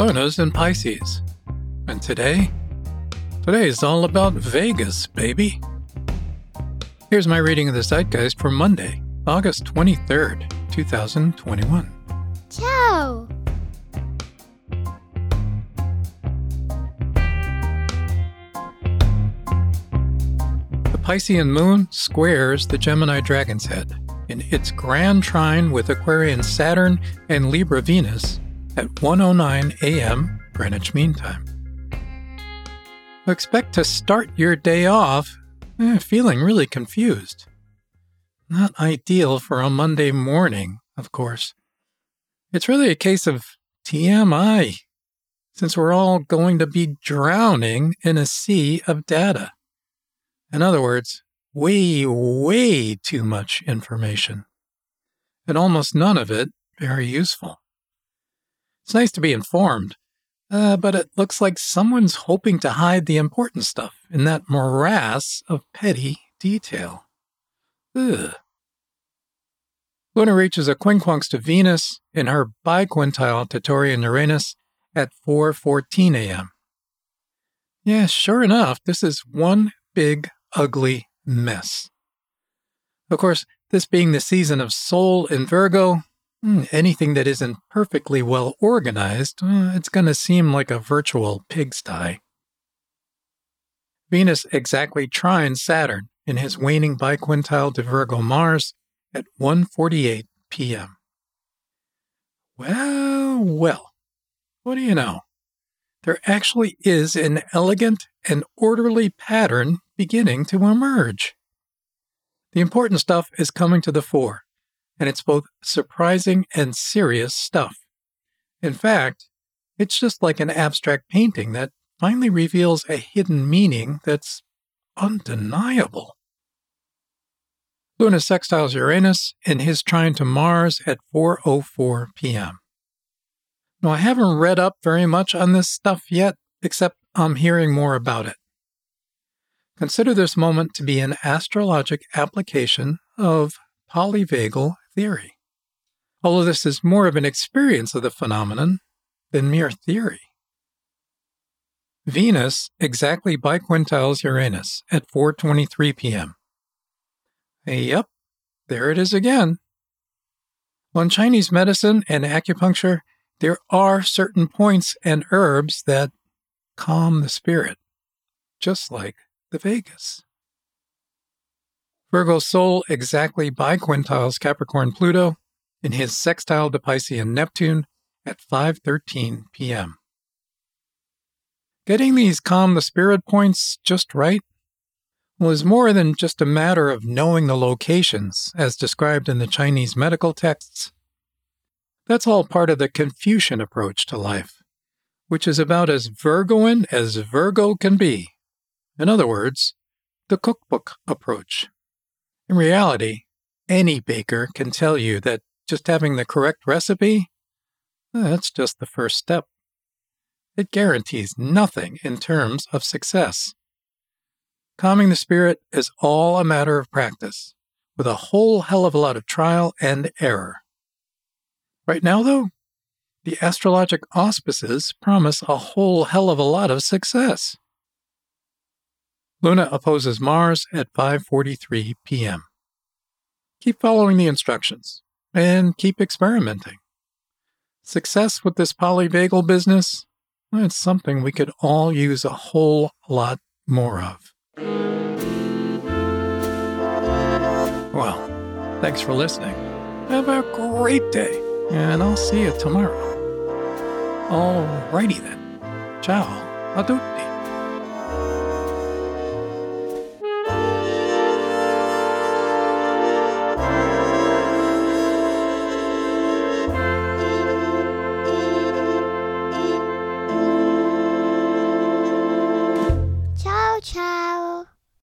Luna's in Pisces. And today? Today is all about Vagus, baby. Here's my reading of the Zeitgeist for Monday, August 23rd, 2021. Ciao! The Piscean moon squares the Gemini dragon's head in its grand trine with Aquarian Saturn and Libra Venus at 1:09 a.m. Greenwich Mean Time. Expect to start your day off eh, feeling really confused. Not ideal for a Monday morning, of course. It's really a case of TMI, since we're all going to be drowning in a sea of data. In other words, way, way too much information. And almost none of it very useful. It's nice to be informed, uh, but it looks like someone's hoping to hide the important stuff in that morass of petty detail. Ugh. Luna reaches a quincunx to Venus in her biquintile to Taurian Uranus at 4:14 a.m. Yeah, sure enough, this is one big ugly mess. Of course, this being the season of Sol in Virgo, anything that isn't perfectly well organized, uh, it's going to seem like a virtual pigsty. Venus exactly trines Saturn in his waning biquintile to Virgo Mars at 1:48 p.m. Well, well. What do you know? There actually is an elegant and orderly pattern beginning to emerge. The important stuff is coming to the fore, and it's both surprising and serious stuff. In fact, it's just like an abstract painting that finally reveals a hidden meaning that's undeniable. Luna sextiles Uranus in his trine to Mars at 4:04 p.m. Now I haven't read up very much on this stuff yet, except I'm hearing more about it. Consider this moment to be an astrologic application of polyvagal theory. Although this is more of an experience of the phenomenon than mere theory. Venus exactly biquintiles Uranus at 4:23 p.m. Yep, there it is again. On Chinese medicine and acupuncture, there are certain points and herbs that calm the spirit, just like the Vagus. Virgo Sol exactly biquintiles Capricorn Pluto in his sextile to Piscean Neptune at 5:13 p.m. Getting these calm the spirit points just right was more than just a matter of knowing the locations as described in the Chinese medical texts. That's all part of the Confucian approach to life, which is about as Virgoan as Virgo can be. In other words, the cookbook approach. In reality, any baker can tell you that just having the correct recipe, eh, that's just the first step. It guarantees nothing in terms of success. Calming the spirit is all a matter of practice, with a whole hell of a lot of trial and error. Right now, though, the astrologic auspices promise a whole hell of a lot of success. Luna opposes Mars at 5:43 p.m. Keep following the instructions and keep experimenting. Success with this polyvagal business, it's something we could all use a whole lot more of. Well, thanks for listening. Have a great day, and I'll see you tomorrow. Alrighty then. Ciao a tutti.